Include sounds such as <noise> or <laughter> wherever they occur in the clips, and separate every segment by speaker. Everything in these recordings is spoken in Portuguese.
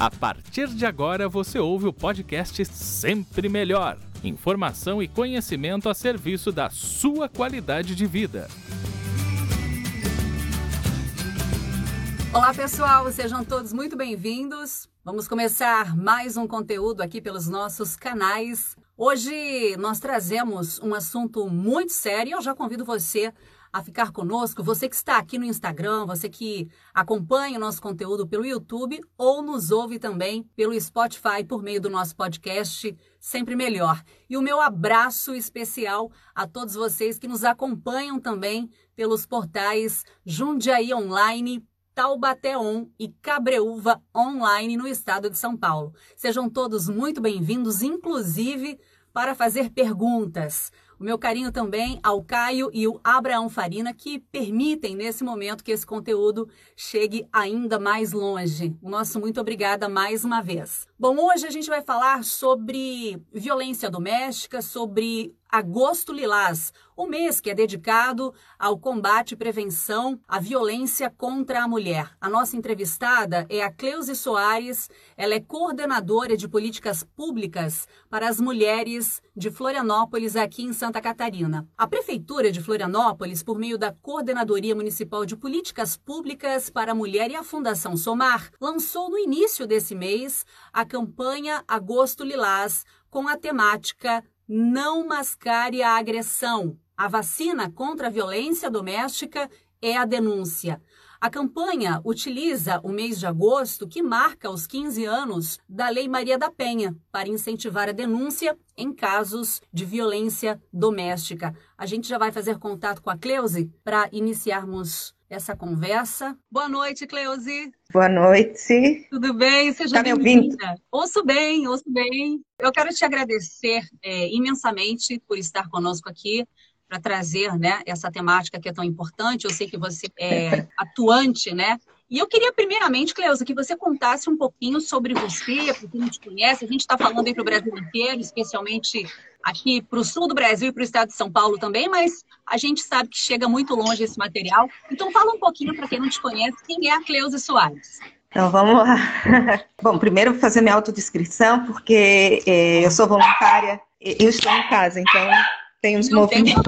Speaker 1: A partir de agora você ouve o podcast Sempre Melhor. Informação e conhecimento a serviço da sua qualidade de vida.
Speaker 2: Olá, pessoal, sejam todos muito bem-vindos. Vamos começar mais um conteúdo aqui pelos nossos canais. Hoje nós trazemos um assunto muito sério e eu já convido você a ficar conosco, você que está aqui no Instagram, você que acompanha o nosso conteúdo pelo YouTube ou nos ouve também pelo Spotify por meio do nosso podcast Sempre Melhor. E o meu abraço especial a todos vocês que nos acompanham também pelos portais Jundiaí Online, Taubaté On e Cabreúva Online no estado de São Paulo. Sejam todos muito bem-vindos, inclusive para fazer perguntas. O meu carinho também ao Caio e o Abraão Farina, que permitem nesse momento que esse conteúdo chegue ainda mais longe. O nosso muito obrigada mais uma vez. Bom, hoje a gente vai falar sobre violência doméstica, sobre Agosto Lilás, o mês que é dedicado ao combate e prevenção à violência contra a mulher. A nossa entrevistada é a Cleuse Soares, ela é coordenadora de políticas públicas para as mulheres de Florianópolis, aqui em Santa Catarina. A Prefeitura de Florianópolis, por meio da Coordenadoria Municipal de Políticas Públicas para a Mulher e a Fundação Somar, lançou no início desse mês a campanha Agosto Lilás com a temática não mascare a agressão. A vacina contra a violência doméstica é a denúncia. A campanha utiliza o mês de agosto, que marca os 15 anos da Lei Maria da Penha, para incentivar a denúncia em casos de violência doméstica. A gente já vai fazer contato com a Cleuse para iniciarmos essa conversa. Boa noite, Cleusi.
Speaker 3: Boa noite.
Speaker 2: Tudo bem? Seja
Speaker 3: tá
Speaker 2: bem-vinda. Ouço bem, ouço bem. Eu quero te agradecer é, imensamente por estar conosco aqui para trazer né, essa temática que é tão importante. Eu sei que você é <laughs> atuante, né? E eu queria, primeiramente, Cleusa, que você contasse um pouquinho sobre você, porque a gente conhece. A gente está falando aí para o Brasil inteiro, especialmente aqui para o sul do Brasil e para o estado de São Paulo também, mas a gente sabe que chega muito longe esse material. Então fala um pouquinho para quem não te conhece, quem é a Cleusa Soares.
Speaker 3: Então vamos lá. <laughs> Bom, primeiro vou fazer minha autodescrição, porque eh, eu sou voluntária, eu estou em casa, então tem uns não movimentos.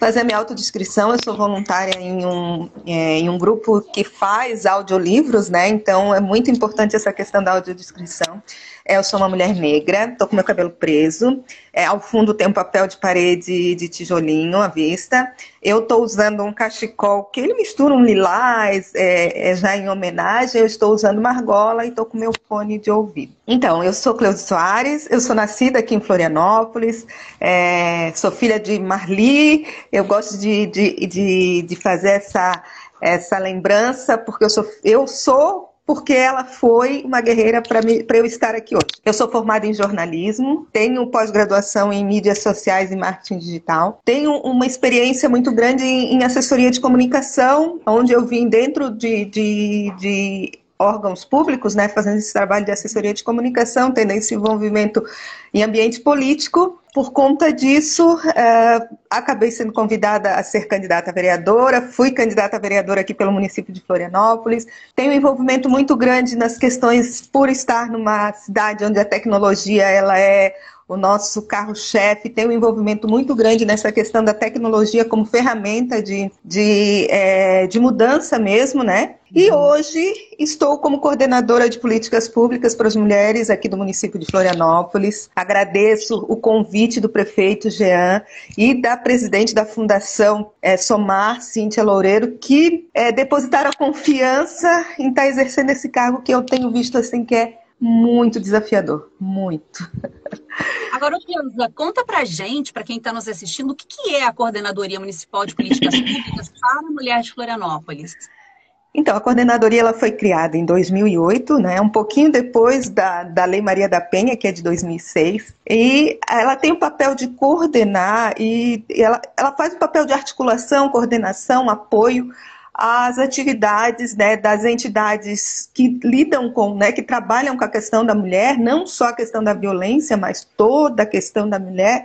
Speaker 3: Fazer <laughs> a minha autodescrição, eu sou voluntária em um, é, em um grupo que faz audiolivros, né? Então é muito importante essa questão da audiodescrição. Eu sou uma mulher negra, tô com meu cabelo preso. É, ao fundo tem um papel de parede de tijolinho à vista. Eu estou usando um cachecol que ele mistura um lilás, é, é, já em homenagem. Eu estou usando uma argola e estou com meu fone de ouvido. Então, eu sou Cleusa Soares, eu sou nascida aqui em Florianópolis, é, sou filha de Marli. Eu gosto de, de, de, de fazer essa, essa lembrança, porque eu sou, eu sou porque ela foi uma guerreira para eu estar aqui hoje. Eu sou formada em jornalismo, tenho pós-graduação em mídias sociais e marketing digital, tenho uma experiência muito grande em, em assessoria de comunicação, onde eu vim dentro de, de, de órgãos públicos, né, fazendo esse trabalho de assessoria de comunicação, tendo esse envolvimento em ambiente político. Por conta disso, uh, acabei sendo convidada a ser candidata a vereadora, fui candidata a vereadora aqui pelo município de Florianópolis. Tenho um envolvimento muito grande nas questões por estar numa cidade onde a tecnologia ela é o nosso carro-chefe tem um envolvimento muito grande nessa questão da tecnologia como ferramenta de, de, é, de mudança mesmo, né? E uhum. hoje estou como coordenadora de políticas públicas para as mulheres aqui do município de Florianópolis. Agradeço o convite do prefeito Jean e da presidente da Fundação é, Somar, Cíntia Loureiro, que é, depositaram a confiança em estar exercendo esse cargo que eu tenho visto assim que é muito desafiador, muito.
Speaker 2: Agora, Luísa, conta pra gente, para quem está nos assistindo, o que, que é a Coordenadoria Municipal de Políticas Públicas para a Mulher de Florianópolis?
Speaker 3: Então, a coordenadoria ela foi criada em 2008, né, um pouquinho depois da, da Lei Maria da Penha, que é de 2006, e ela tem o papel de coordenar e ela, ela faz o papel de articulação, coordenação, apoio as atividades né, das entidades que lidam com, né, que trabalham com a questão da mulher, não só a questão da violência, mas toda a questão da mulher,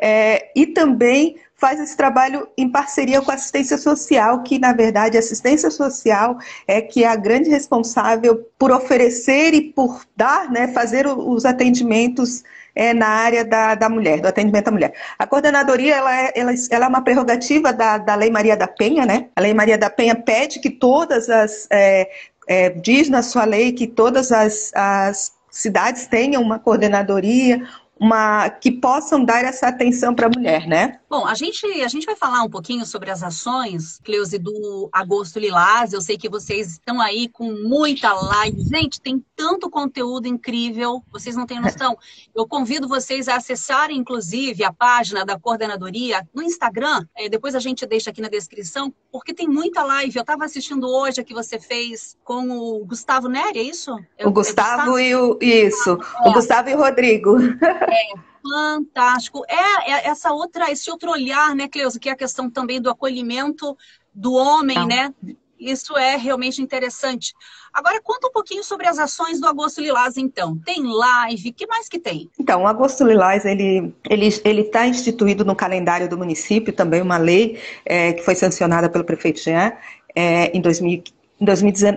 Speaker 3: é, e também faz esse trabalho em parceria com a assistência social, que na verdade a assistência social é que é a grande responsável por oferecer e por dar, né, fazer os atendimentos é, na área da, da mulher, do atendimento à mulher. A coordenadoria ela é, ela, ela é uma prerrogativa da, da Lei Maria da Penha, né? A Lei Maria da Penha pede que todas as é, é, diz na sua lei que todas as, as cidades tenham uma coordenadoria, uma que possam dar essa atenção para a mulher, né?
Speaker 2: Bom, a gente, a gente vai falar um pouquinho sobre as ações, Cleuse, do Agosto Lilás. Eu sei que vocês estão aí com muita live. Gente, tem tanto conteúdo incrível, vocês não têm noção. <laughs> Eu convido vocês a acessarem, inclusive, a página da coordenadoria no Instagram. É, depois a gente deixa aqui na descrição, porque tem muita live. Eu estava assistindo hoje a que você fez com o Gustavo Neri, é isso?
Speaker 3: É, o Gustavo, é Gustavo e o. Isso, é. o Gustavo e o Rodrigo.
Speaker 2: É <laughs> fantástico. É, é, essa outra, esse outro olhar, né, Cleusa, que é a questão também do acolhimento do homem, ah. né? Isso é realmente interessante. Agora, conta um pouquinho sobre as ações do Agosto Lilás, então. Tem live, que mais que tem?
Speaker 3: Então, o Agosto Lilás, ele ele está instituído no calendário do município, também uma lei é, que foi sancionada pelo prefeito Jean é, em 2015 em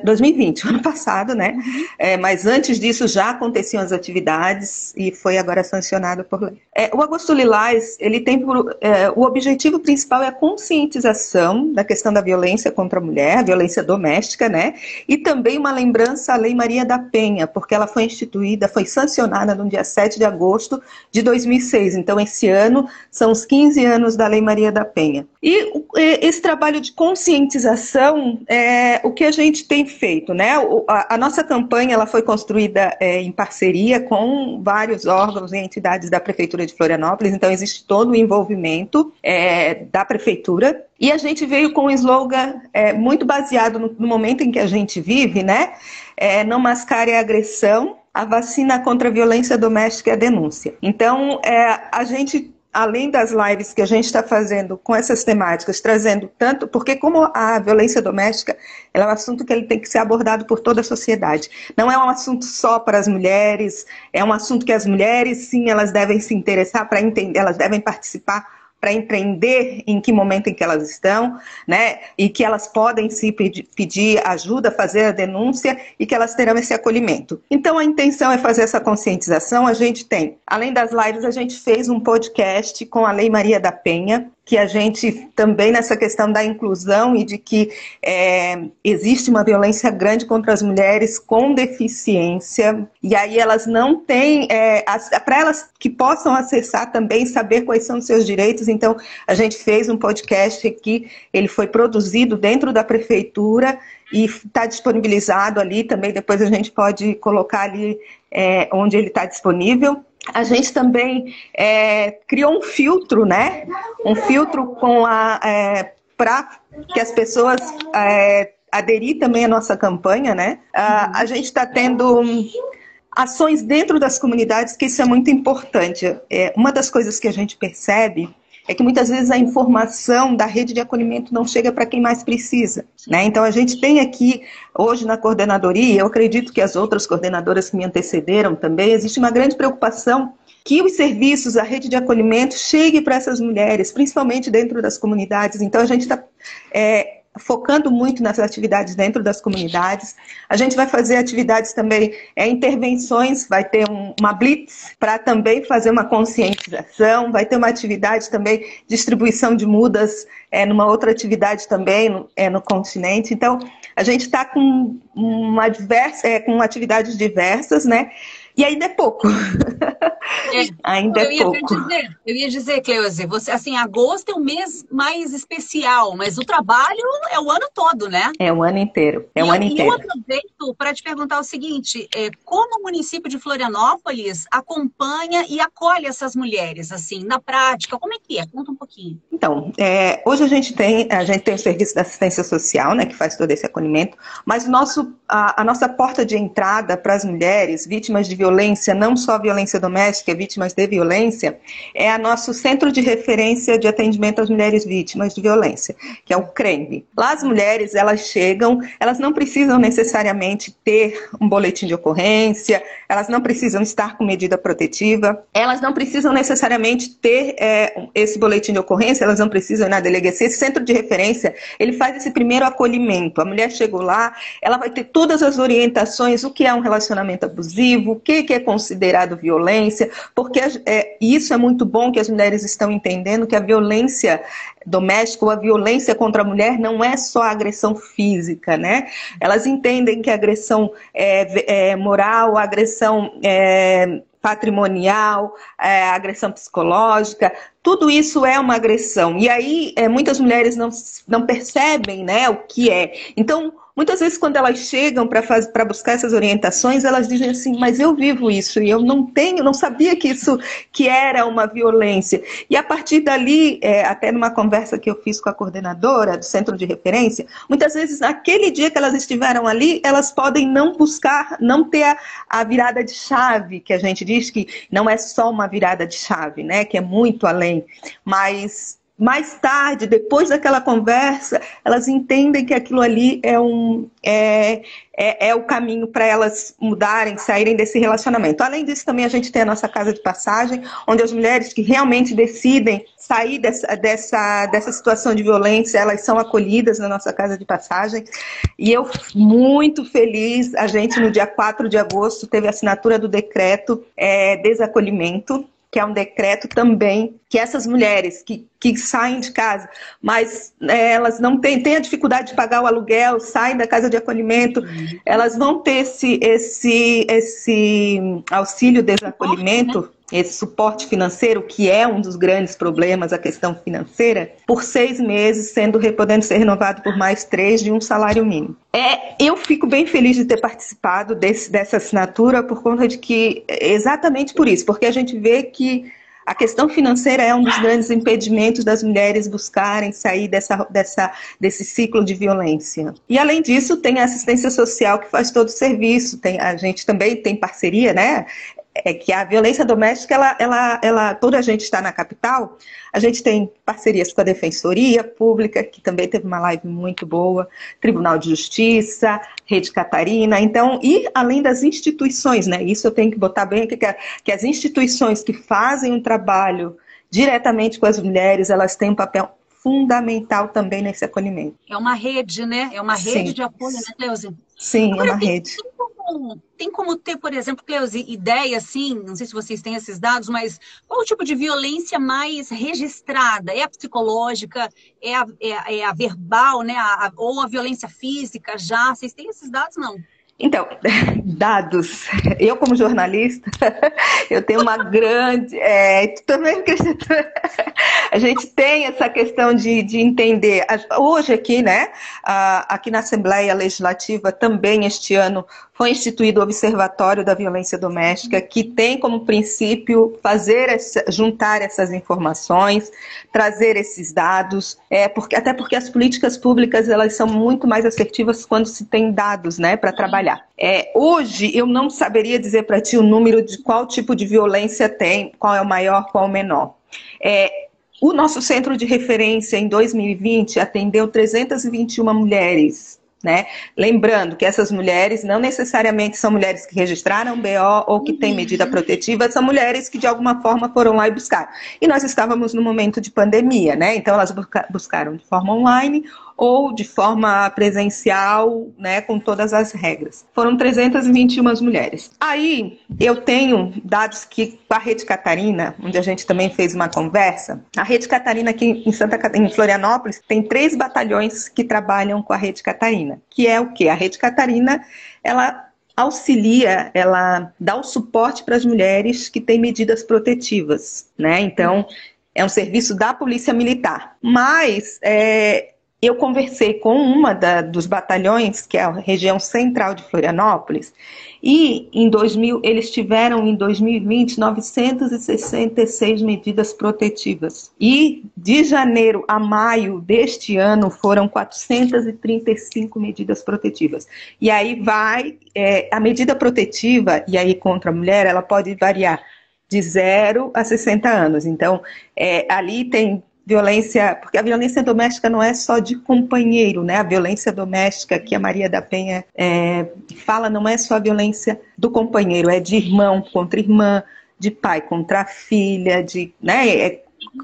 Speaker 3: 2020, <laughs> ano passado, né? Uhum. É, mas antes disso já aconteciam as atividades e foi agora sancionado por lei. É, o Agosto Lilás, ele tem por, é, o objetivo principal é a conscientização da questão da violência contra a mulher, a violência doméstica, né? E também uma lembrança à Lei Maria da Penha, porque ela foi instituída, foi sancionada no dia 7 de agosto de 2006. Então, esse ano são os 15 anos da Lei Maria da Penha. E esse trabalho de conscientização é o que a gente tem feito, né? A, nossa campanha ela foi construída é, em parceria com vários órgãos e entidades da Prefeitura de Florianópolis, então existe todo o envolvimento é, da Prefeitura. E a gente veio com um slogan é, muito baseado no, no, momento em que a gente vive, né? É, não mascare a agressão, a vacina contra a violência doméstica e a denúncia. Então, é, a gente além das lives que a gente está fazendo com essas temáticas, trazendo tanto, porque como a violência doméstica é um assunto que ele tem que ser abordado por toda a sociedade. Não é um assunto só para as mulheres, é um assunto que as mulheres, sim, elas devem se interessar para entender, elas devem participar para entender em que momento em que elas estão, né, e que elas podem se pedir ajuda, fazer a denúncia e que elas terão esse acolhimento. Então a intenção é fazer essa conscientização. A gente tem, além das lives, a gente fez um podcast com a Lei Maria da Penha, que a gente também nessa questão da inclusão e de que é, existe uma violência grande contra as mulheres com deficiência e aí elas não têm é, para elas que possam acessar também saber quais são os seus direitos então a gente fez um podcast aqui ele foi produzido dentro da prefeitura e está disponibilizado ali também depois a gente pode colocar ali é, onde ele está disponível a gente também é, criou um filtro, né? Um filtro com a é, para que as pessoas é, aderir também à nossa campanha, né? a gente está tendo ações dentro das comunidades que isso é muito importante. É, uma das coisas que a gente percebe é que muitas vezes a informação da rede de acolhimento não chega para quem mais precisa. Né? Então a gente tem aqui, hoje na coordenadoria, eu acredito que as outras coordenadoras que me antecederam também, existe uma grande preocupação que os serviços, a rede de acolhimento chegue para essas mulheres, principalmente dentro das comunidades. Então a gente está é, focando muito nas atividades dentro das comunidades. A gente vai fazer atividades também, é, intervenções, vai ter um, uma blitz para também fazer uma conscientização, vai ter uma atividade também, distribuição de mudas, é, numa outra atividade também no, é, no continente. Então, a gente está com uma diversa, é, com atividades diversas, né? E ainda é pouco. <laughs> É, <laughs> ainda é pouco.
Speaker 2: Dizer, eu ia dizer, Cleuze, você, assim, agosto é o mês mais especial, mas o trabalho é o ano todo, né?
Speaker 3: É o ano inteiro. É o ano inteiro.
Speaker 2: E eu aproveito para te perguntar o seguinte: é, como o município de Florianópolis acompanha e acolhe essas mulheres, assim, na prática? Como é que é? Conta um pouquinho.
Speaker 3: Então, é, hoje a gente tem a gente tem o serviço da assistência social, né, que faz todo esse acolhimento, mas o nosso, a, a nossa porta de entrada para as mulheres vítimas de violência violência, não só violência doméstica, vítimas de violência, é a nosso Centro de Referência de Atendimento às Mulheres Vítimas de Violência, que é o CREMB. Lá as mulheres, elas chegam, elas não precisam necessariamente ter um boletim de ocorrência, elas não precisam estar com medida protetiva, elas não precisam necessariamente ter é, esse boletim de ocorrência, elas não precisam ir na delegacia. Esse centro de referência, ele faz esse primeiro acolhimento. A mulher chegou lá, ela vai ter todas as orientações, o que é um relacionamento abusivo, o que é considerado violência, porque é, isso é muito bom que as mulheres estão entendendo que a violência doméstica ou a violência contra a mulher não é só a agressão física, né? Elas entendem que a agressão é, é moral, a agressão é, patrimonial, é, agressão psicológica, tudo isso é uma agressão. E aí é, muitas mulheres não, não percebem né, o que é. Então, Muitas vezes, quando elas chegam para buscar essas orientações, elas dizem assim: Mas eu vivo isso e eu não tenho, não sabia que isso que era uma violência. E a partir dali, é, até numa conversa que eu fiz com a coordenadora do centro de referência, muitas vezes, naquele dia que elas estiveram ali, elas podem não buscar, não ter a, a virada de chave, que a gente diz que não é só uma virada de chave, né? Que é muito além. Mas mais tarde, depois daquela conversa, elas entendem que aquilo ali é, um, é, é, é o caminho para elas mudarem, saírem desse relacionamento. Além disso, também a gente tem a nossa casa de passagem, onde as mulheres que realmente decidem sair dessa, dessa, dessa situação de violência, elas são acolhidas na nossa casa de passagem. E eu, muito feliz, a gente, no dia 4 de agosto, teve a assinatura do decreto é, desacolhimento que é um decreto também que essas mulheres que, que saem de casa, mas é, elas não têm, têm a dificuldade de pagar o aluguel, saem da casa de acolhimento, uhum. elas vão ter esse, esse, esse auxílio desacolhimento. Esse suporte financeiro, que é um dos grandes problemas, a questão financeira, por seis meses, sendo podendo ser renovado por mais três de um salário mínimo. É, eu fico bem feliz de ter participado desse, dessa assinatura por conta de que, exatamente por isso, porque a gente vê que a questão financeira é um dos grandes impedimentos das mulheres buscarem sair dessa, dessa, desse ciclo de violência. E além disso, tem a assistência social que faz todo o serviço. Tem, a gente também tem parceria, né? É que a violência doméstica, ela, ela, ela, toda a gente está na capital, a gente tem parcerias com a Defensoria Pública, que também teve uma live muito boa, Tribunal de Justiça, Rede Catarina, então, e além das instituições, né? Isso eu tenho que botar bem aqui, que, que as instituições que fazem um trabalho diretamente com as mulheres, elas têm um papel fundamental também nesse acolhimento.
Speaker 2: É uma rede, né? É uma rede Sim. de apoio, né, Cleusa?
Speaker 3: Sim, Agora, é uma rede.
Speaker 2: Tem como, tem como ter, por exemplo, Cleusa, ideia, assim, não sei se vocês têm esses dados, mas qual o tipo de violência mais registrada? É a psicológica? É a, é, é a verbal, né? A, ou a violência física já? Vocês têm esses dados, não?
Speaker 3: Então, <laughs> dados. Eu, como jornalista, <laughs> eu tenho uma grande. É, também <laughs> a gente tem essa questão de, de entender. Hoje, aqui, né, aqui na Assembleia Legislativa, também este ano, foi instituído o Observatório da Violência Doméstica, que tem como princípio fazer essa, juntar essas informações, trazer esses dados, é, porque, até porque as políticas públicas elas são muito mais assertivas quando se tem dados né, para trabalhar. É, hoje eu não saberia dizer para ti o número de qual tipo de violência tem, qual é o maior, qual é o menor. É, o nosso centro de referência em 2020 atendeu 321 mulheres né? Lembrando que essas mulheres não necessariamente são mulheres que registraram BO ou que têm medida uhum. protetiva, são mulheres que de alguma forma foram lá e buscaram. E nós estávamos no momento de pandemia, né? Então elas buscaram de forma online ou de forma presencial, né, com todas as regras. Foram 321 mulheres. Aí eu tenho dados que com a Rede Catarina, onde a gente também fez uma conversa, a Rede Catarina aqui em Santa em Florianópolis tem três batalhões que trabalham com a Rede Catarina, que é o que a Rede Catarina ela auxilia, ela dá o suporte para as mulheres que têm medidas protetivas, né? Então, é um serviço da Polícia Militar. Mas é, eu conversei com uma da, dos batalhões, que é a região central de Florianópolis, e em 2000, eles tiveram em 2020 966 medidas protetivas. E de janeiro a maio deste ano foram 435 medidas protetivas. E aí vai, é, a medida protetiva, e aí contra a mulher, ela pode variar de 0 a 60 anos. Então, é, ali tem violência, porque a violência doméstica não é só de companheiro, né? A violência doméstica que a Maria da Penha é, fala não é só a violência do companheiro, é de irmão contra irmã, de pai contra filha, de, né? É,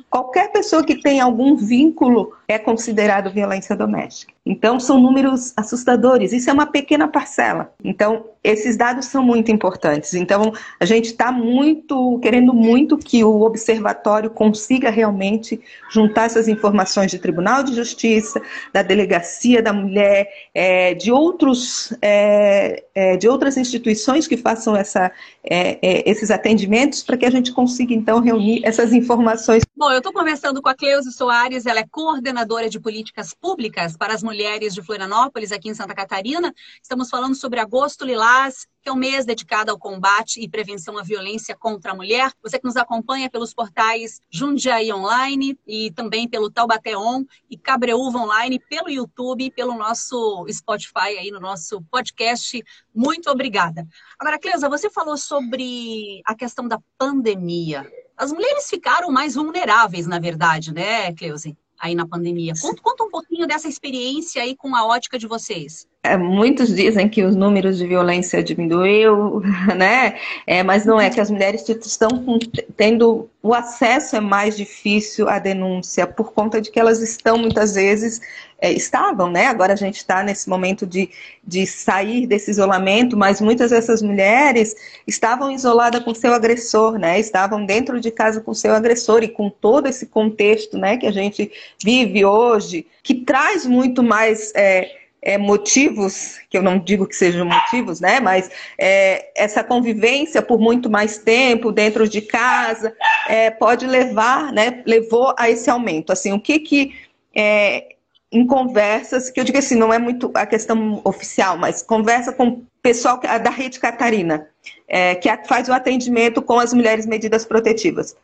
Speaker 3: qualquer pessoa que tem algum vínculo é considerado violência doméstica. Então, são números assustadores. Isso é uma pequena parcela. Então, esses dados são muito importantes. Então, a gente está muito, querendo muito que o observatório consiga realmente juntar essas informações de Tribunal de Justiça, da Delegacia da Mulher, é, de, outros, é, é, de outras instituições que façam essa, é, é, esses atendimentos, para que a gente consiga, então, reunir essas informações.
Speaker 2: Bom, eu estou conversando com a Cleusa Soares, ela é coordenadora de políticas públicas para as mulheres mulheres de Florianópolis, aqui em Santa Catarina. Estamos falando sobre Agosto Lilás, que é um mês dedicado ao combate e prevenção à violência contra a mulher. Você que nos acompanha pelos portais Jundiaí Online e também pelo Taubaté On e Cabreúva Online, pelo YouTube pelo nosso Spotify aí no nosso podcast. Muito obrigada. Agora, Cleusa, você falou sobre a questão da pandemia. As mulheres ficaram mais vulneráveis, na verdade, né, Cleusa? Aí na pandemia. Conta, conta um pouquinho dessa experiência aí com a ótica de vocês.
Speaker 3: É, muitos dizem que os números de violência diminuiu, <laughs> né? É, mas não é que as mulheres estão tendo o acesso é mais difícil à denúncia por conta de que elas estão muitas vezes é, estavam, né? Agora a gente está nesse momento de, de sair desse isolamento, mas muitas dessas mulheres estavam isoladas com seu agressor, né? Estavam dentro de casa com seu agressor e com todo esse contexto, né? Que a gente vive hoje, que traz muito mais é, é, motivos, que eu não digo que sejam motivos, né? Mas é, essa convivência por muito mais tempo dentro de casa é, pode levar, né? Levou a esse aumento. Assim, o que que é, em conversas, que eu digo assim, não é muito a questão oficial, mas conversa com o pessoal da Rede Catarina, é, que faz o atendimento com as mulheres medidas protetivas.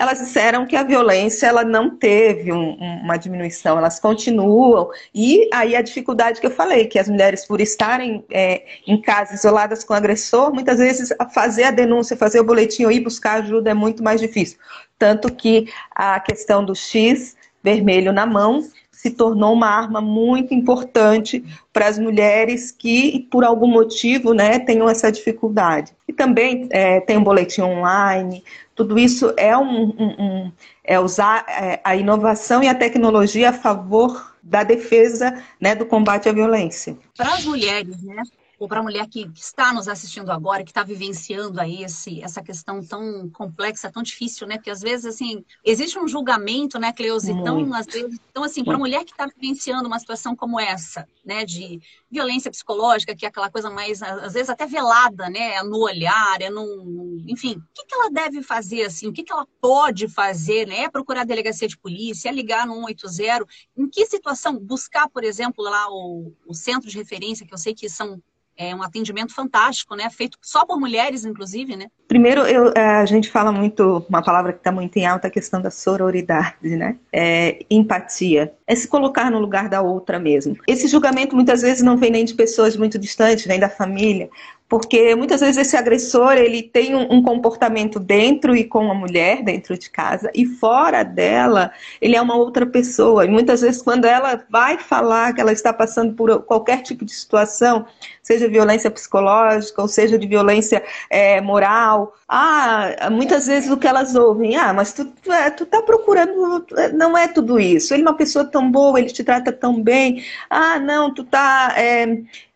Speaker 3: Elas disseram que a violência ela não teve um, uma diminuição, elas continuam. E aí a dificuldade que eu falei, que as mulheres, por estarem é, em casa isoladas com o agressor, muitas vezes fazer a denúncia, fazer o boletim ou ir buscar ajuda é muito mais difícil. Tanto que a questão do X vermelho na mão se tornou uma arma muito importante para as mulheres que, por algum motivo, né, tenham essa dificuldade. E também é, tem um boletim online, tudo isso é, um, um, um é usar é, a inovação e a tecnologia a favor da defesa né, do combate à violência.
Speaker 2: Para as mulheres, né, ou para a mulher que, que, está nos assistindo agora, que está vivenciando aí esse, essa questão tão complexa, tão difícil, né? Porque às vezes, assim, existe um julgamento, né, Cleusa? Então, às vezes, então assim, para a mulher que está vivenciando uma situação como essa, né, de violência psicológica, que é aquela coisa mais, às vezes, até velada, né? É no olhar, é no. Enfim, o que, que ela deve fazer, assim? O que, que ela pode fazer, né? É procurar a delegacia de polícia, é ligar no 180. Em que situação? Buscar, por exemplo, lá o, o centro de referência, que eu sei que são é um atendimento fantástico, né? Feito só por mulheres, inclusive, né?
Speaker 3: Primeiro, eu, é, a gente fala muito, uma palavra que está muito em alta, a questão da sororidade, né? É, empatia. É se colocar no lugar da outra mesmo. Esse julgamento muitas vezes não vem nem de pessoas muito distantes, nem da família, porque muitas vezes esse agressor ele tem um, um, comportamento dentro e com a mulher dentro de casa e fora dela ele é uma outra pessoa. E muitas vezes quando ela vai falar que ela está passando por qualquer tipo de situação seja violência psicológica ou seja de violência é, moral ah muitas vezes o que elas ouvem ah mas tu tu, é, tá procurando não é tudo isso. Ele é uma pessoa tão boa ele te trata tão bem. Ah não tu tá é,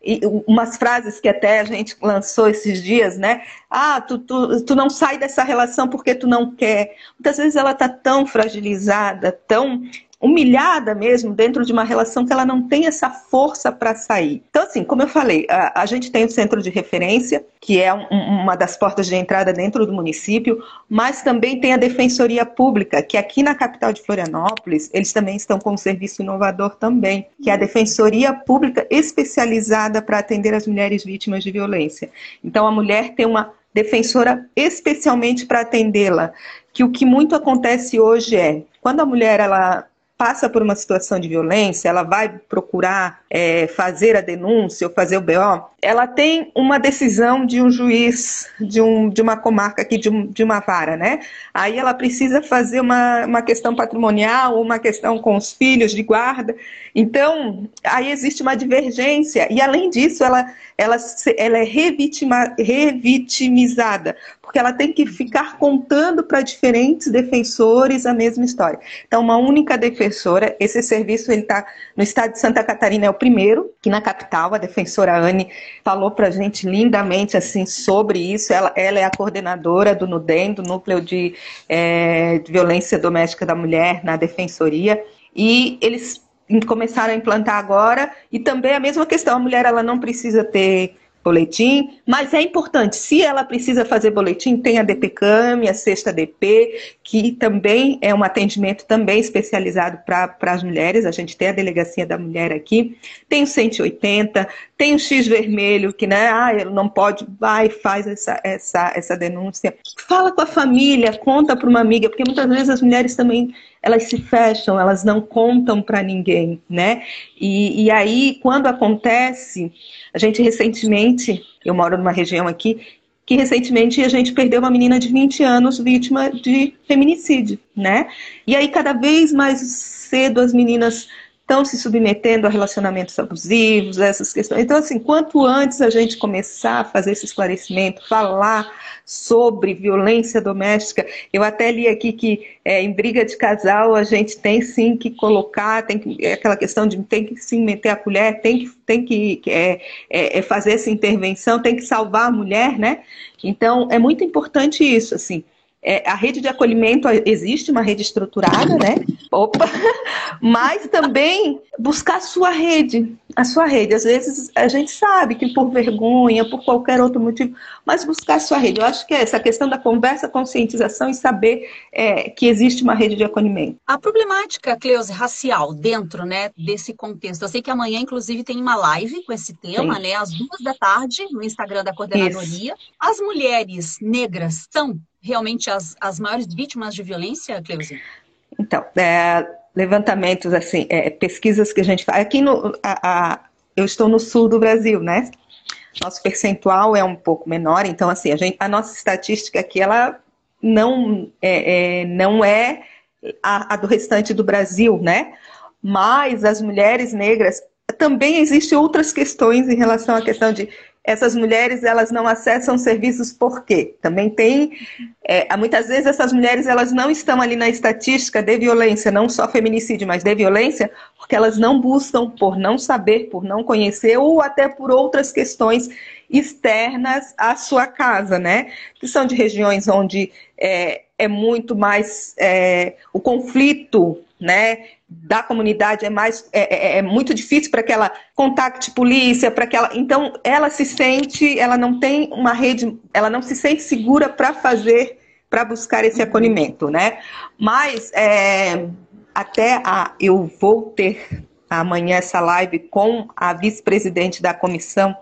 Speaker 3: e umas frases que até a gente lançou esses dias, né? Ah, tu, tu, tu não sai dessa relação porque tu não quer. Muitas vezes ela está tão fragilizada, tão humilhada mesmo dentro de uma relação que ela não tem essa força para sair. Então, assim, como eu falei, a, a, gente tem o centro de referência, que é um, uma das portas de entrada dentro do município, mas também tem a Defensoria Pública, que aqui na capital de Florianópolis, eles também estão com um serviço inovador também, que é a Defensoria Pública especializada para atender as mulheres vítimas de violência. Então, a mulher tem uma defensora especialmente para atendê-la, que o que muito acontece hoje é, quando a mulher ela passa por uma situação de violência, ela vai procurar é, fazer a denúncia ou fazer o BO, ela tem uma decisão de um juiz, de, um, de uma comarca aqui, de, um, de uma vara, né? Aí ela precisa fazer uma, uma questão patrimonial, uma questão com os filhos de guarda. Então, aí existe uma divergência. E, além disso, ela, ela, ela é revitima, revitimizada, porque ela tem que ficar contando para diferentes defensores a mesma história. Então, uma única defensora, esse serviço ele está no estado de Santa Catarina, é o primeiro, que na capital, a defensora Anne falou para a gente lindamente assim sobre isso. Ela, ela, é a coordenadora do NUDEM, do Núcleo de, é, de Violência Doméstica da Mulher, na Defensoria. E eles começaram a implantar agora e também a mesma questão a mulher ela não precisa ter boletim, mas é importante, se ela precisa fazer boletim, tem a DPCAM, a sexta DP, que também é um atendimento também especializado para as mulheres, a gente tem a delegacia da mulher aqui, tem o 180, tem o X vermelho, que né, ah, ele não pode, vai, faz essa, essa, essa denúncia. Fala com a família, conta para uma amiga, porque muitas vezes as mulheres também elas se fecham, elas não contam para ninguém, né? E, e aí, quando acontece, a gente recentemente, eu moro numa região aqui, que recentemente a gente perdeu uma menina de 20 anos vítima de feminicídio, né? E aí, cada vez mais cedo, as meninas estão se submetendo a relacionamentos abusivos, essas questões. Então, assim, quanto antes a gente começar a fazer esse esclarecimento, falar sobre violência doméstica, eu até li aqui que é, em briga de casal a gente tem sim que colocar, tem que, é aquela questão de tem que sim meter a colher, tem que, tem que é, é, é fazer essa intervenção, tem que salvar a mulher, né? Então, é muito importante isso, assim. É, a rede de acolhimento existe uma rede estruturada, né? Opa! <laughs> Mas também buscar a sua rede, a sua rede. Às vezes a gente sabe que por vergonha, por qualquer outro motivo, mas buscar a sua rede. Eu acho que é essa questão da conversa, conscientização e saber é, que existe uma rede de acolhimento.
Speaker 2: A problemática, Cleusa, racial dentro né, desse contexto. Eu sei que amanhã, inclusive, tem uma live com esse tema, Sim. né? Às duas da tarde, no Instagram da coordenadoria. Isso. As mulheres negras são realmente as, as maiores vítimas de violência, Cleusa?
Speaker 3: Então, é, levantamentos, assim, é, pesquisas que a gente faz. Aqui no, a, a, eu estou no sul do Brasil, né? Nosso percentual é um pouco menor, então, assim, a, gente, a nossa estatística aqui, ela não é, é não é a, a do restante do Brasil, né? Mas as mulheres negras também existem outras questões em relação à questão de essas mulheres elas não acessam serviços por quê? Também tem, é, muitas vezes essas mulheres elas não estão ali na estatística de violência, não só feminicídio, mas de violência, porque elas não buscam por não saber, por não conhecer ou até por outras questões externas à sua casa, né? Que são de regiões onde é, é muito mais é, o conflito, né? da comunidade é mais é, é, é muito difícil para que ela contacte polícia, para que ela então ela se sente, ela não tem uma rede, ela não se sente segura para fazer, para buscar esse acolhimento, né? Mas é, até a, eu vou ter amanhã essa live com a vice-presidente da comissão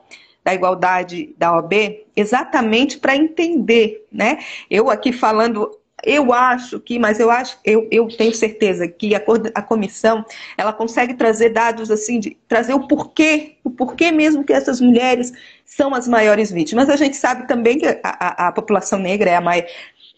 Speaker 3: da igualdade da OAB, exatamente para entender, né? Eu aqui falando eu acho que, mas eu acho, eu, eu tenho certeza que a, a comissão ela consegue trazer dados assim, de trazer o porquê, o porquê mesmo que essas mulheres são as maiores vítimas. A gente sabe também que a, a, a população negra é a mais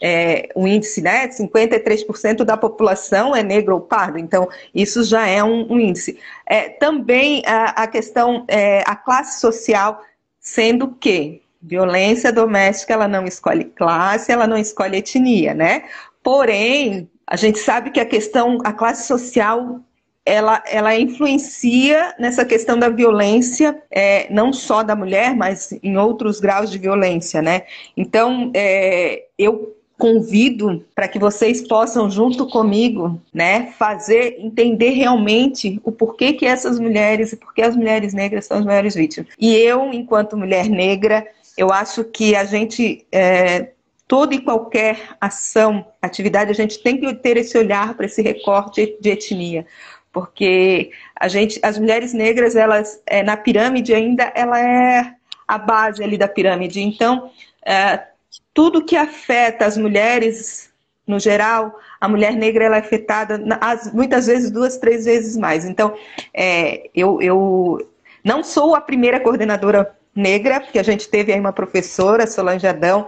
Speaker 3: é, o índice, né? 53% da população é negro ou pardo, então isso já é um, um índice. É, também a, a questão, é, a classe social, sendo que Violência doméstica, ela não escolhe classe, ela não escolhe etnia, né? Porém, a gente sabe que a questão, a classe social ela, ela influencia nessa questão da violência, é, não só da mulher, mas em outros graus de violência, né? Então, é, eu convido para que vocês possam, junto comigo, né, fazer, entender realmente o porquê que essas mulheres e por que as mulheres negras são as maiores vítimas. E eu, enquanto mulher negra, eu acho que a gente, é, toda e qualquer ação, atividade, a gente tem que ter esse olhar para esse recorte de etnia. Porque a gente, as mulheres negras, elas, é, na pirâmide ainda, ela é a base ali da pirâmide. Então, é, tudo que afeta as mulheres, no geral, a mulher negra ela é afetada muitas vezes duas, três vezes mais. Então, é, eu, eu não sou a primeira coordenadora negra, porque a gente teve aí uma professora, Solange Adão,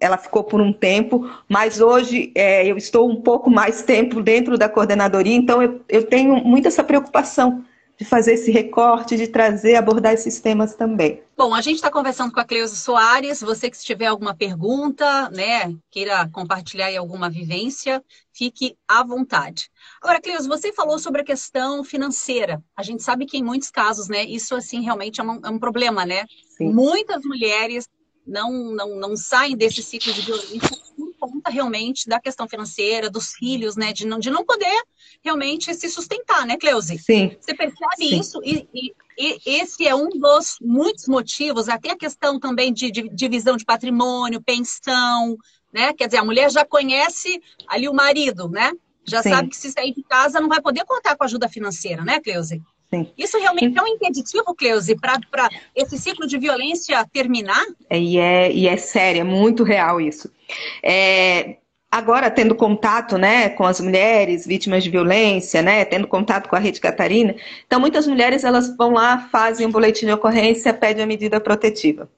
Speaker 3: ela ficou por um tempo, mas hoje é, eu estou um pouco mais tempo dentro da coordenadoria, então eu, eu tenho muito essa preocupação de fazer esse recorte, de trazer, abordar esses temas também.
Speaker 2: Bom, a gente está conversando com a Cleusa Soares. Você que tiver alguma pergunta, né, queira compartilhar alguma vivência, fique à vontade. Agora, Cleusa, você falou sobre a questão financeira. A gente sabe que em muitos casos, né, isso assim realmente é um, é um problema, né? Sim. Muitas mulheres não, não, não saem desse ciclo de violência conta realmente da questão financeira, dos filhos, né? De não, de não poder realmente se sustentar, né, Cleusi?
Speaker 3: Sim.
Speaker 2: Você percebe Sim. isso e, e, e, esse é um dos muitos motivos, até a questão também de, de divisão de patrimônio, pensão, né? Quer dizer, a mulher já conhece ali o marido, né? Já Sim. sabe que se sair de casa não vai poder contar com ajuda financeira, né, Cleusi? Sim. Isso realmente é um impeditivo, Cleusi, para esse ciclo de violência terminar?
Speaker 3: É, e, é, e é sério, é muito real isso. É, agora, tendo contato né, com as mulheres vítimas de violência, né, tendo contato com a Rede Catarina, então muitas mulheres elas vão lá, fazem um boletim de ocorrência, pedem a medida protetiva.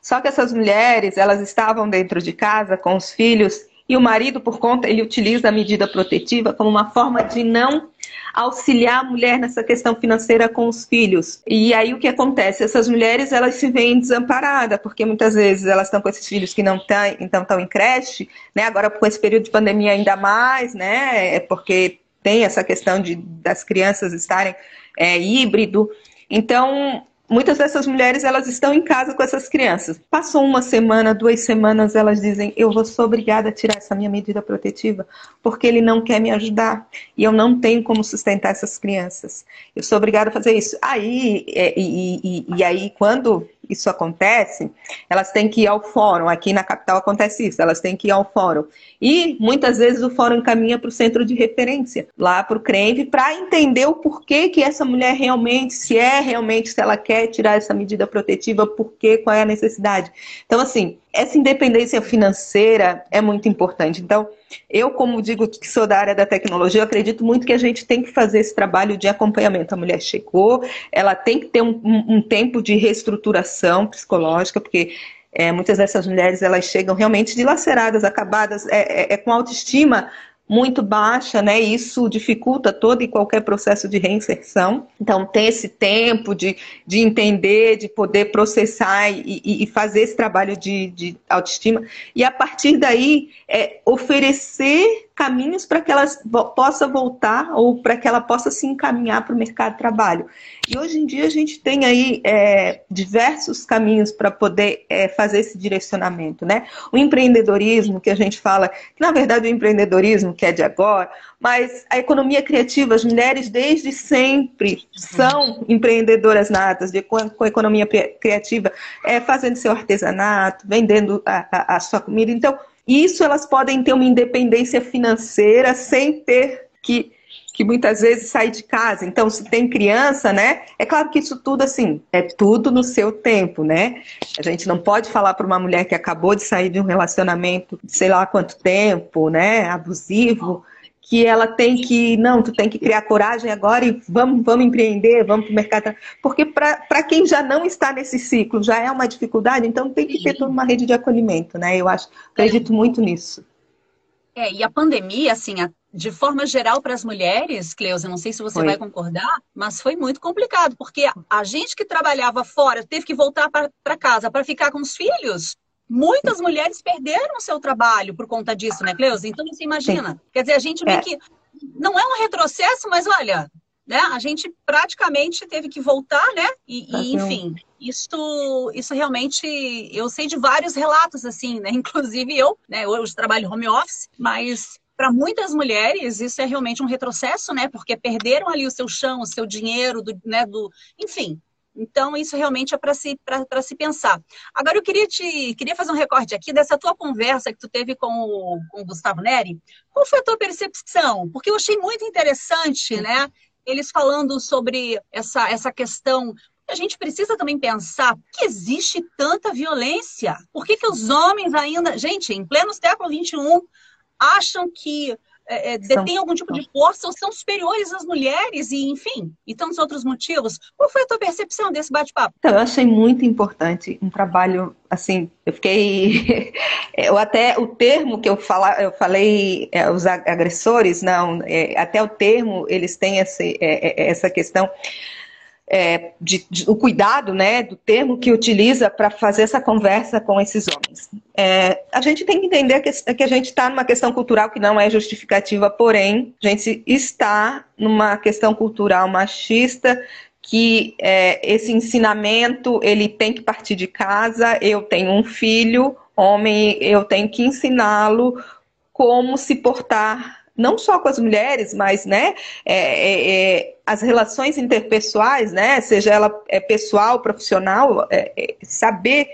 Speaker 3: Só que essas mulheres, elas estavam dentro de casa com os filhos e o marido, por conta, ele utiliza a medida protetiva como uma forma de não auxiliar a mulher nessa questão financeira com os filhos. E aí o que acontece? Essas mulheres elas se veem desamparadas, porque muitas vezes elas estão com esses filhos que não estão então estão em creche, né? Agora com esse período de pandemia ainda mais, né? É porque tem essa questão de das crianças estarem é, híbrido. Então, Muitas dessas mulheres elas estão em casa com essas crianças. Passou uma semana, duas semanas, elas dizem: Eu vou ser obrigada a tirar essa minha medida protetiva porque ele não quer me ajudar e eu não tenho como sustentar essas crianças. Eu sou obrigada a fazer isso. Aí é, e, e, e aí quando isso acontece, elas têm que ir ao fórum. Aqui na capital acontece isso, elas têm que ir ao fórum. E muitas vezes o fórum encaminha para o centro de referência, lá para o CRENV, para entender o porquê que essa mulher realmente, se é realmente, se ela quer tirar essa medida protetiva, por quê, qual é a necessidade. Então, assim, essa independência financeira é muito importante. Então, eu, como digo que sou da área da tecnologia, acredito muito que a gente tem que fazer esse trabalho de acompanhamento. A mulher chegou, ela tem que ter um, um, um tempo de reestruturação psicológica, porque é, muitas dessas mulheres elas chegam realmente dilaceradas, acabadas, é, é, é com autoestima muito baixa, né? Isso dificulta todo e qualquer processo de reinserção. Então, tem esse tempo de, de entender, de poder processar e, e fazer esse trabalho de, de autoestima. E a partir daí, é, oferecer caminhos para que ela possa voltar ou para que ela possa se encaminhar para o mercado de trabalho. E hoje em dia a gente tem aí é, diversos caminhos para poder é, fazer esse direcionamento, né? O empreendedorismo, que a gente fala, que na verdade o empreendedorismo que é de agora, mas a economia criativa, as mulheres desde sempre são empreendedoras natas, de, com, com a economia criativa, é, fazendo seu artesanato, vendendo a, a, a sua comida. Então, isso elas podem ter uma independência financeira sem ter que, que muitas vezes sair de casa. Então, se tem criança, né? É claro que isso tudo, assim, é tudo no seu tempo, né? A gente não pode falar para uma mulher que acabou de sair de um relacionamento, sei lá quanto tempo, né? Abusivo que ela tem que, não, tu tem que criar coragem agora e vamos, vamos empreender, vamos para o mercado. Porque para quem já não está nesse ciclo, já é uma dificuldade, então tem que ter toda uma rede de acolhimento, né? Eu acho, acredito muito nisso.
Speaker 2: É, e a pandemia, assim, de forma geral para as mulheres, Cleusa, não sei se você foi. vai concordar, mas foi muito complicado, porque a gente que trabalhava fora teve que voltar para casa para ficar com os filhos. Muitas mulheres perderam o seu trabalho por conta disso, né, Cleusa? Então você imagina. Sim. Quer dizer, a gente vê é. que não é um retrocesso, mas olha, né? A gente praticamente teve que voltar, né? E, e enfim, isso, isso realmente eu sei de vários relatos assim, né? <laughs> Inclusive eu, né? Hoje trabalho home office, mas para muitas mulheres isso é realmente um retrocesso, né? Porque perderam ali o seu chão, o seu dinheiro, do, né? Do, enfim, então, isso realmente é para se, se pensar. Agora, eu queria te queria fazer um recorte aqui dessa tua conversa que tu teve com o, com o Gustavo Neri. Qual foi a tua percepção? Porque eu achei muito interessante, né? Eles falando sobre essa, essa questão a gente precisa também pensar que existe tanta violência. Por que, que os homens ainda. Gente, em pleno século XXI, acham que é, é, detêm algum tipo de força ou são superiores às mulheres e, enfim, e tantos outros motivos. Qual foi a tua percepção desse bate-papo?
Speaker 3: Então, eu achei muito importante um trabalho, assim, eu fiquei, <laughs> eu até o termo que eu, fala, eu falei, é, os agressores, não, é, até o termo, eles têm esse, é, é, essa questão é, de, de, o cuidado né, do termo que utiliza para fazer essa conversa com esses homens. É, a gente tem que entender que, que a gente está numa questão cultural que não é justificativa, porém, a gente está numa questão cultural machista que é, esse ensinamento ele tem que partir de casa. Eu tenho um filho, homem, eu tenho que ensiná-lo como se portar não só com as mulheres, mas né, é, é, é, as relações interpessoais, né, seja ela é, pessoal, profissional, é, é, saber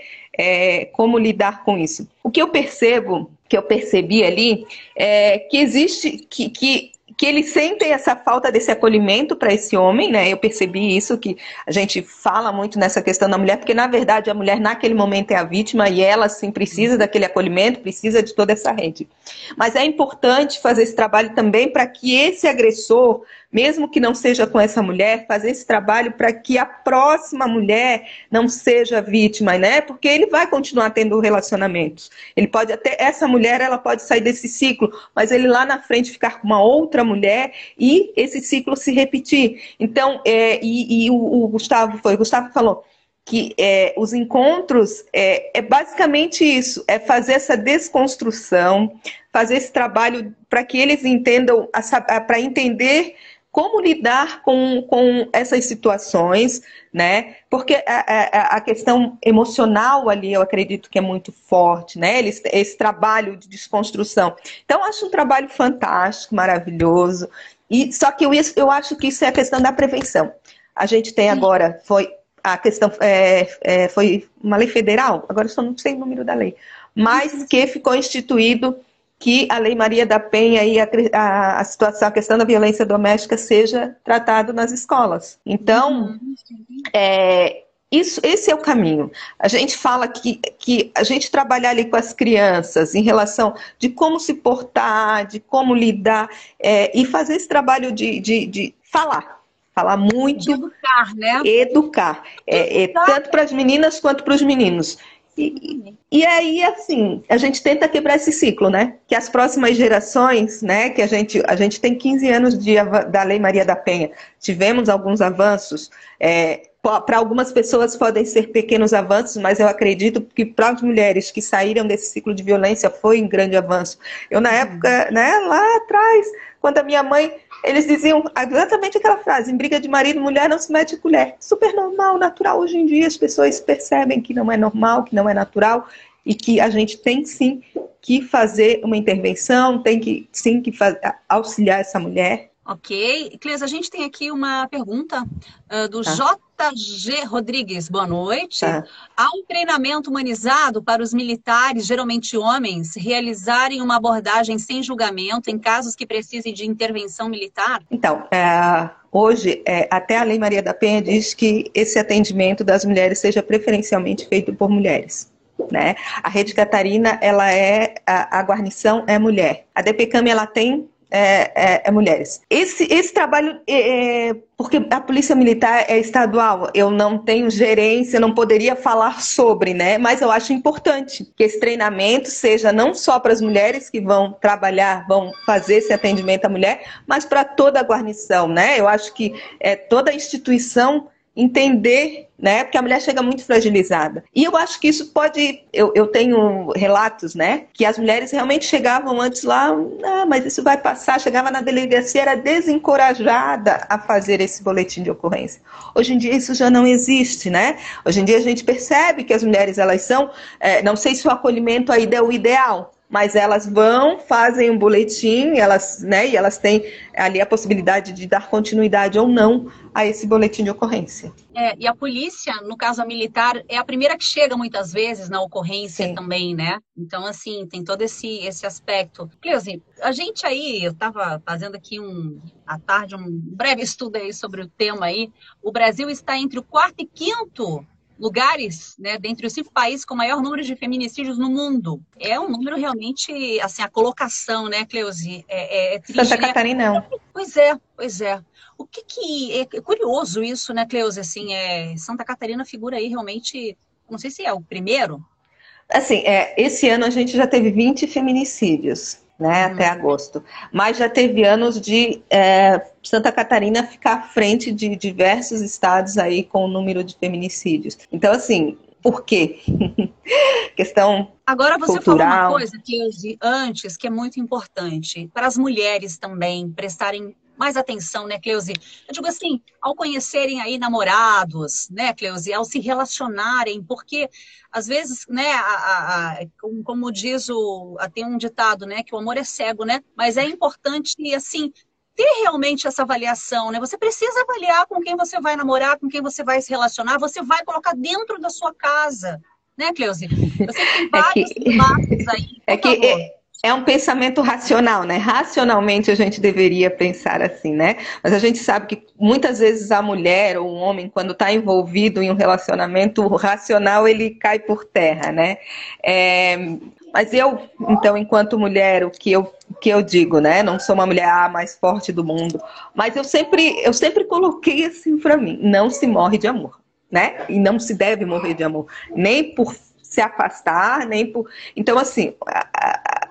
Speaker 3: como lidar com isso. O que eu percebo, que eu percebi ali, é que existe, que, que que eles sentem essa falta desse acolhimento para esse homem, né? Eu percebi isso, que a gente fala muito nessa questão da mulher, porque na verdade a mulher naquele momento é a vítima e ela sim precisa daquele acolhimento, precisa de toda essa rede. Mas é importante fazer esse trabalho também para que esse agressor mesmo que não seja com essa mulher, fazer esse trabalho para que a próxima mulher não seja vítima, né? Porque ele vai continuar tendo relacionamentos. Ele pode até essa mulher, ela pode sair desse ciclo, mas ele lá na frente ficar com uma outra mulher e esse ciclo se repetir. Então, é, e, e o, o, Gustavo foi, o Gustavo falou que é, os encontros é, é basicamente isso, é fazer essa desconstrução, fazer esse trabalho para que eles entendam, para entender como lidar com, com essas situações, né? Porque a, a, a, questão emocional ali, eu acredito que é muito forte, né? Eles, esse trabalho de desconstrução. Então, acho um trabalho fantástico, maravilhoso. E só que eu, eu acho que isso é a questão da prevenção. A gente tem agora, foi a questão é, é, foi uma lei federal, agora eu só não sei o número da lei, mas uhum. que ficou instituído que a Lei Maria da Penha e a, a, a, situação, a questão da violência doméstica seja tratado nas escolas. Então, uhum. é, isso, esse é o caminho. A gente fala que, que a gente trabalhar ali com as crianças em relação de como se portar, de como lidar, é, e fazer esse trabalho de, de, de falar. Falar muito. De
Speaker 2: educar, né?
Speaker 3: Educar. É, é, tanto para as meninas quanto para os meninos. E, e aí, assim, a gente tenta quebrar esse ciclo, né? Que as próximas gerações, né? Que a gente, a gente tem 15 anos de, da Lei Maria da Penha, tivemos alguns avanços. É, para algumas pessoas podem ser pequenos avanços, mas eu acredito que para as mulheres que saíram desse ciclo de violência foi um grande avanço. Eu, na época, né, lá atrás, quando a minha mãe eles diziam exatamente aquela frase: em briga de marido, mulher não se mete colher. Super normal, natural. Hoje em dia as pessoas percebem que não é normal, que não é natural e que a gente tem sim que fazer uma intervenção, tem que sim que auxiliar essa mulher
Speaker 2: Ok. Cleis, a gente tem aqui uma pergunta uh, do tá. JG Rodrigues. Boa noite. Tá. Há um treinamento humanizado para os militares, geralmente homens, realizarem uma abordagem sem julgamento em casos que precisem de intervenção militar?
Speaker 3: Então, é, hoje, é, até a Lei Maria da Penha diz que esse atendimento das mulheres seja preferencialmente feito por mulheres. Né? A Rede Catarina, ela é a, a guarnição é mulher. A DPCAM ela tem é, é, é, mulheres. Esse, esse trabalho, é, é, porque a polícia militar é estadual, eu não tenho gerência, não poderia falar sobre, né? Mas eu acho importante que esse treinamento seja não só para as mulheres que vão trabalhar, vão fazer esse atendimento à mulher, mas para toda a guarnição, né? Eu acho que é, toda instituição entender, né? Porque a mulher chega muito fragilizada. E eu acho que isso pode. Eu, eu tenho relatos, né? Que as mulheres realmente chegavam antes lá, ah, mas isso vai passar. Chegava na delegacia, era desencorajada a fazer esse boletim de ocorrência. Hoje em dia isso já não existe, né? Hoje em dia a gente percebe que as mulheres elas são. É, não sei se o acolhimento ainda é o ideal, mas elas vão, fazem um boletim, elas, né, e elas têm ali a possibilidade de dar continuidade ou não a esse boletim de ocorrência.
Speaker 2: É, e a polícia, no caso a militar, é a primeira que chega muitas vezes na ocorrência Sim. também, né? Então, assim, tem todo esse, esse aspecto. Cleusi, a gente aí, eu estava fazendo aqui um, à tarde, um breve estudo aí sobre o tema aí, o Brasil está entre o quarto e quinto lugares, né, dentre os cinco países com maior número de feminicídios no mundo. É um número realmente, assim, a colocação, né, Cleusi? É, é, é triste,
Speaker 3: Santa né? Catarina não.
Speaker 2: Pois é, pois é. O que que... É, é curioso isso, né, Cleusi? Assim, é, Santa Catarina figura aí realmente, não sei se é o primeiro,
Speaker 3: Assim, é, esse ano a gente já teve 20 feminicídios né, uhum. até agosto. Mas já teve anos de é, Santa Catarina ficar à frente de diversos estados aí com o número de feminicídios. Então, assim, por quê? <laughs> Questão
Speaker 2: Agora você
Speaker 3: cultural.
Speaker 2: falou uma coisa que eu antes que é muito importante para as mulheres também prestarem mais atenção, né, Cleusi? Eu digo assim, ao conhecerem aí namorados, né, Cleusi, ao se relacionarem, porque às vezes, né, a, a, como diz o, tem um ditado, né, que o amor é cego, né? Mas é importante, assim, ter realmente essa avaliação, né? Você precisa avaliar com quem você vai namorar, com quem você vai se relacionar, você vai colocar dentro da sua casa, né, Cleusi? Você tem vários <laughs> é que, <laughs> aí.
Speaker 3: É que é, é um pensamento racional, né? Racionalmente a gente deveria pensar assim, né? Mas a gente sabe que muitas vezes a mulher ou o homem, quando está envolvido em um relacionamento, o racional ele cai por terra, né? É, mas eu, então, enquanto mulher, o que eu, que eu digo, né? Não sou uma mulher a mais forte do mundo, mas eu sempre, eu sempre coloquei assim para mim: não se morre de amor, né? E não se deve morrer de amor, nem por se afastar, nem por. Então, assim,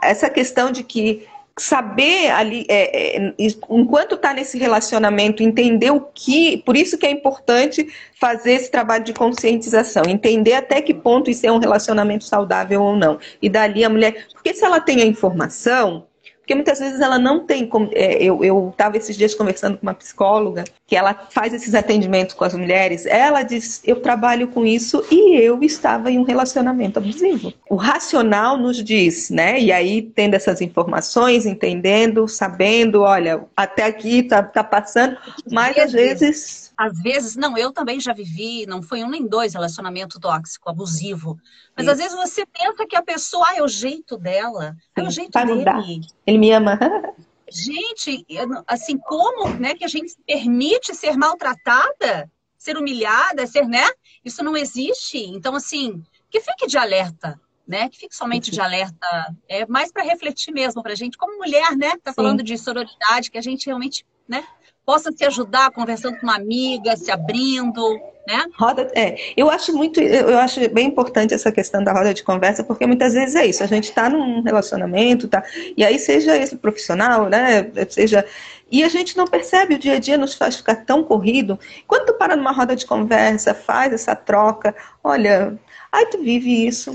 Speaker 3: essa questão de que saber ali, é, é, enquanto está nesse relacionamento, entender o que. Por isso que é importante fazer esse trabalho de conscientização, entender até que ponto isso é um relacionamento saudável ou não. E dali a mulher. Porque se ela tem a informação, porque muitas vezes ela não tem como. É, eu estava esses dias conversando com uma psicóloga que ela faz esses atendimentos com as mulheres. Ela diz: Eu trabalho com isso e eu estava em um relacionamento abusivo. O racional nos diz, né? E aí, tendo essas informações, entendendo, sabendo, olha, até aqui tá, tá passando, mas às vezes
Speaker 2: às vezes, não, eu também já vivi, não foi um nem dois relacionamento tóxico, abusivo. Mas às vezes você pensa que a pessoa, ah, é o jeito dela, é o jeito Vai dele. Mudar.
Speaker 3: Ele me ama. <laughs>
Speaker 2: Gente, assim, como né, que a gente se permite ser maltratada, ser humilhada, ser, né? Isso não existe. Então, assim, que fique de alerta, né? Que fique somente de alerta. É mais para refletir mesmo, para a gente, como mulher, né? Tá Sim. falando de sororidade, que a gente realmente, né? possa se ajudar conversando com uma amiga, se abrindo, né?
Speaker 3: Roda, é, eu acho muito, eu acho bem importante essa questão da roda de conversa, porque muitas vezes é isso, a gente está num relacionamento, tá? E aí seja esse profissional, né? Seja e a gente não percebe, o dia a dia nos faz ficar tão corrido. Quando tu para numa roda de conversa, faz essa troca, olha, Aí tu vive isso,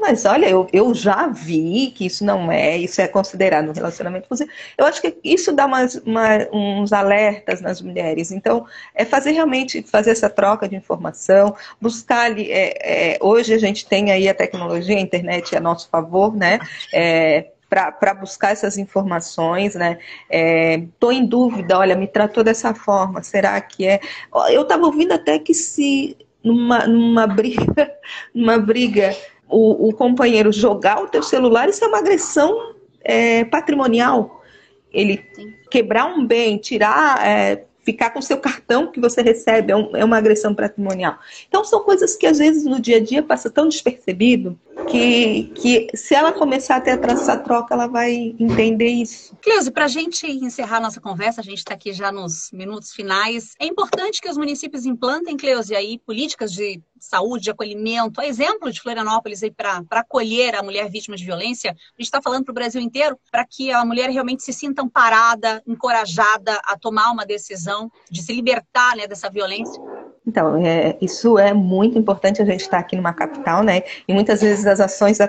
Speaker 3: mas olha, eu, eu já vi que isso não é, isso é considerado um relacionamento abusivo. Eu acho que isso dá umas, uma, uns alertas nas mulheres. Então, é fazer realmente, fazer essa troca de informação, buscar ali, é, é, hoje a gente tem aí a tecnologia, a internet a nosso favor, né? É, para buscar essas informações, né? Estou é, em dúvida, olha, me tratou dessa forma, será que é? Eu estava ouvindo até que se numa, numa briga, <laughs> numa briga, o, o companheiro jogar o teu celular, isso é uma agressão é, patrimonial. Ele Sim. quebrar um bem, tirar, é, ficar com o seu cartão que você recebe, é, um, é, uma agressão patrimonial. Então são coisas que às vezes no dia a dia passa tão despercebido que, que se ela começar a ter essa troca, ela vai entender isso.
Speaker 2: Cleusa, para a gente encerrar nossa conversa, a gente está aqui já nos minutos finais. É importante que os municípios implantem, Cleusa, aí políticas de saúde, de acolhimento, a exemplo de Florianópolis para acolher a mulher vítima de violência. A gente está falando para o Brasil inteiro para que a mulher realmente se sinta amparada, encorajada a tomar uma decisão de se libertar né, dessa violência.
Speaker 3: Então, é, isso é muito importante, a gente estar tá aqui numa capital, né? E muitas vezes as ações da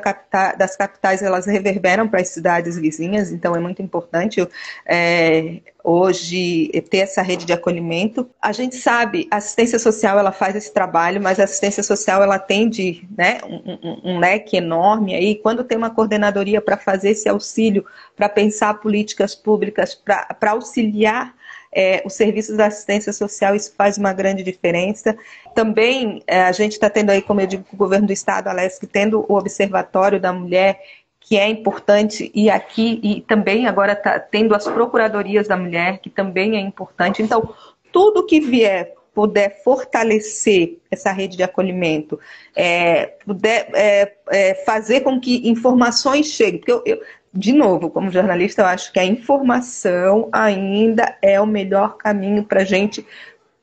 Speaker 3: das capitais, elas reverberam para as cidades vizinhas, então é muito importante é, hoje ter essa rede de acolhimento. A gente sabe, a assistência social, ela faz esse trabalho, mas a assistência social, ela atende né, um, um, um leque enorme aí. Quando tem uma coordenadoria para fazer esse auxílio, para pensar políticas públicas, para auxiliar é, os serviços da assistência social, isso faz uma grande diferença. Também é, a gente está tendo aí, como eu digo, o governo do estado, Alesc, tendo o Observatório da Mulher, que é importante, e aqui, e também agora está tendo as procuradorias da mulher, que também é importante. Então, tudo que vier puder fortalecer essa rede de acolhimento, é, puder é, é, fazer com que informações cheguem, porque eu, eu, de novo, como jornalista, eu acho que a informação ainda é o melhor caminho para a gente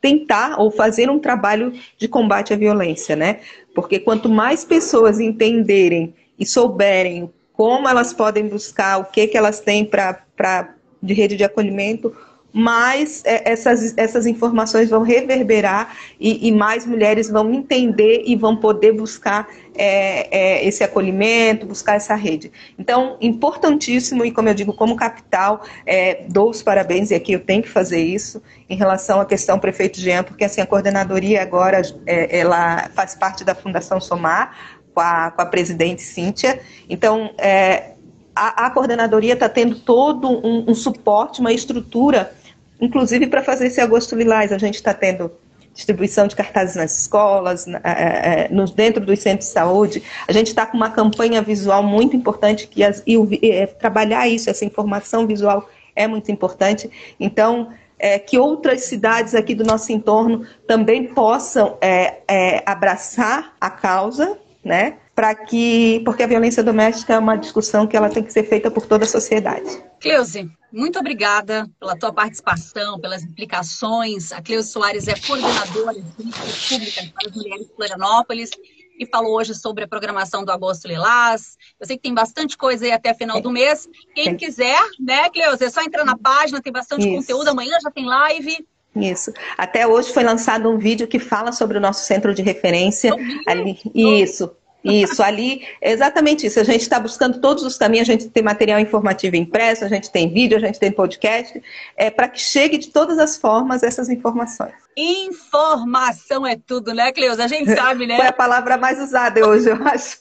Speaker 3: tentar ou fazer um trabalho de combate à violência, né? Porque quanto mais pessoas entenderem e souberem como elas podem buscar, o que, que elas têm para de rede de acolhimento, mais é, essas, essas informações vão reverberar e, e, mais mulheres vão entender e vão poder buscar é, é, esse acolhimento, buscar essa rede. Então, importantíssimo, e como eu digo, como capital, é, dou os parabéns, e aqui eu tenho que fazer isso, em relação à questão prefeito Jean, porque assim, a coordenadoria agora é, ela faz parte da Fundação Somar, com a, com a presidente Cíntia. Então, é, a, a, coordenadoria está tendo todo um, um, suporte, uma estrutura inclusive para fazer esse agosto lilás. A gente está tendo distribuição de cartazes nas escolas, é, é, nos, dentro dos centros de saúde. A gente está com uma campanha visual muito importante que as, e, e, trabalhar isso, essa informação visual é muito importante. Então, é, que outras cidades aqui do nosso entorno também possam é, é abraçar a causa, né? Para que, porque a violência doméstica é uma discussão que ela tem que ser feita por toda a sociedade.
Speaker 2: Cleuse, muito obrigada pela tua participação, pelas implicações. A Cleusa Soares é coordenadora de políticas públicas para as mulheres de Florianópolis e falou hoje sobre a programação do Agosto Lilás. Eu sei que tem bastante coisa aí até final do mês. Quem quiser, né, Cleusa, é só entrar na página, tem bastante Isso. conteúdo. Amanhã já tem live.
Speaker 3: Isso. Até hoje foi lançado um vídeo que fala sobre o nosso centro de referência. Ali. Isso. Isso, ali é exatamente isso. A gente está buscando todos os caminhos, a gente tem material informativo impresso, a gente tem vídeo, a gente tem podcast, é, para que chegue de todas as formas essas informações.
Speaker 2: Informação é tudo, né, Cleusa? A gente sabe, né?
Speaker 3: Foi a palavra mais usada hoje, eu acho.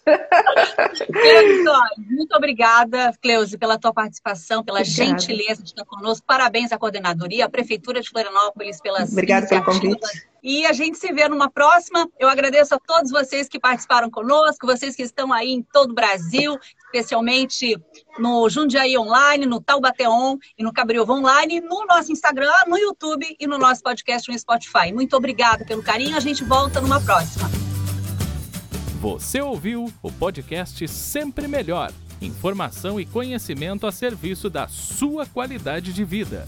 Speaker 2: Cleusa, muito obrigada, Cleusa, pela tua participação, pela obrigada. gentileza de estar conosco. Parabéns à coordenadoria, à Prefeitura de Florianópolis pelas
Speaker 3: Obrigada pelo convite.
Speaker 2: E a gente se vê numa próxima. Eu agradeço a todos vocês que participaram conosco, vocês que estão aí em todo o Brasil, especialmente no Jundiaí Online, no Taubateon e no Cabriova Online, no nosso Instagram, no YouTube e no nosso podcast no Spotify. Muito obrigada pelo carinho, a gente volta numa próxima.
Speaker 1: Você ouviu o podcast Sempre Melhor. Informação e conhecimento a serviço da sua qualidade de vida.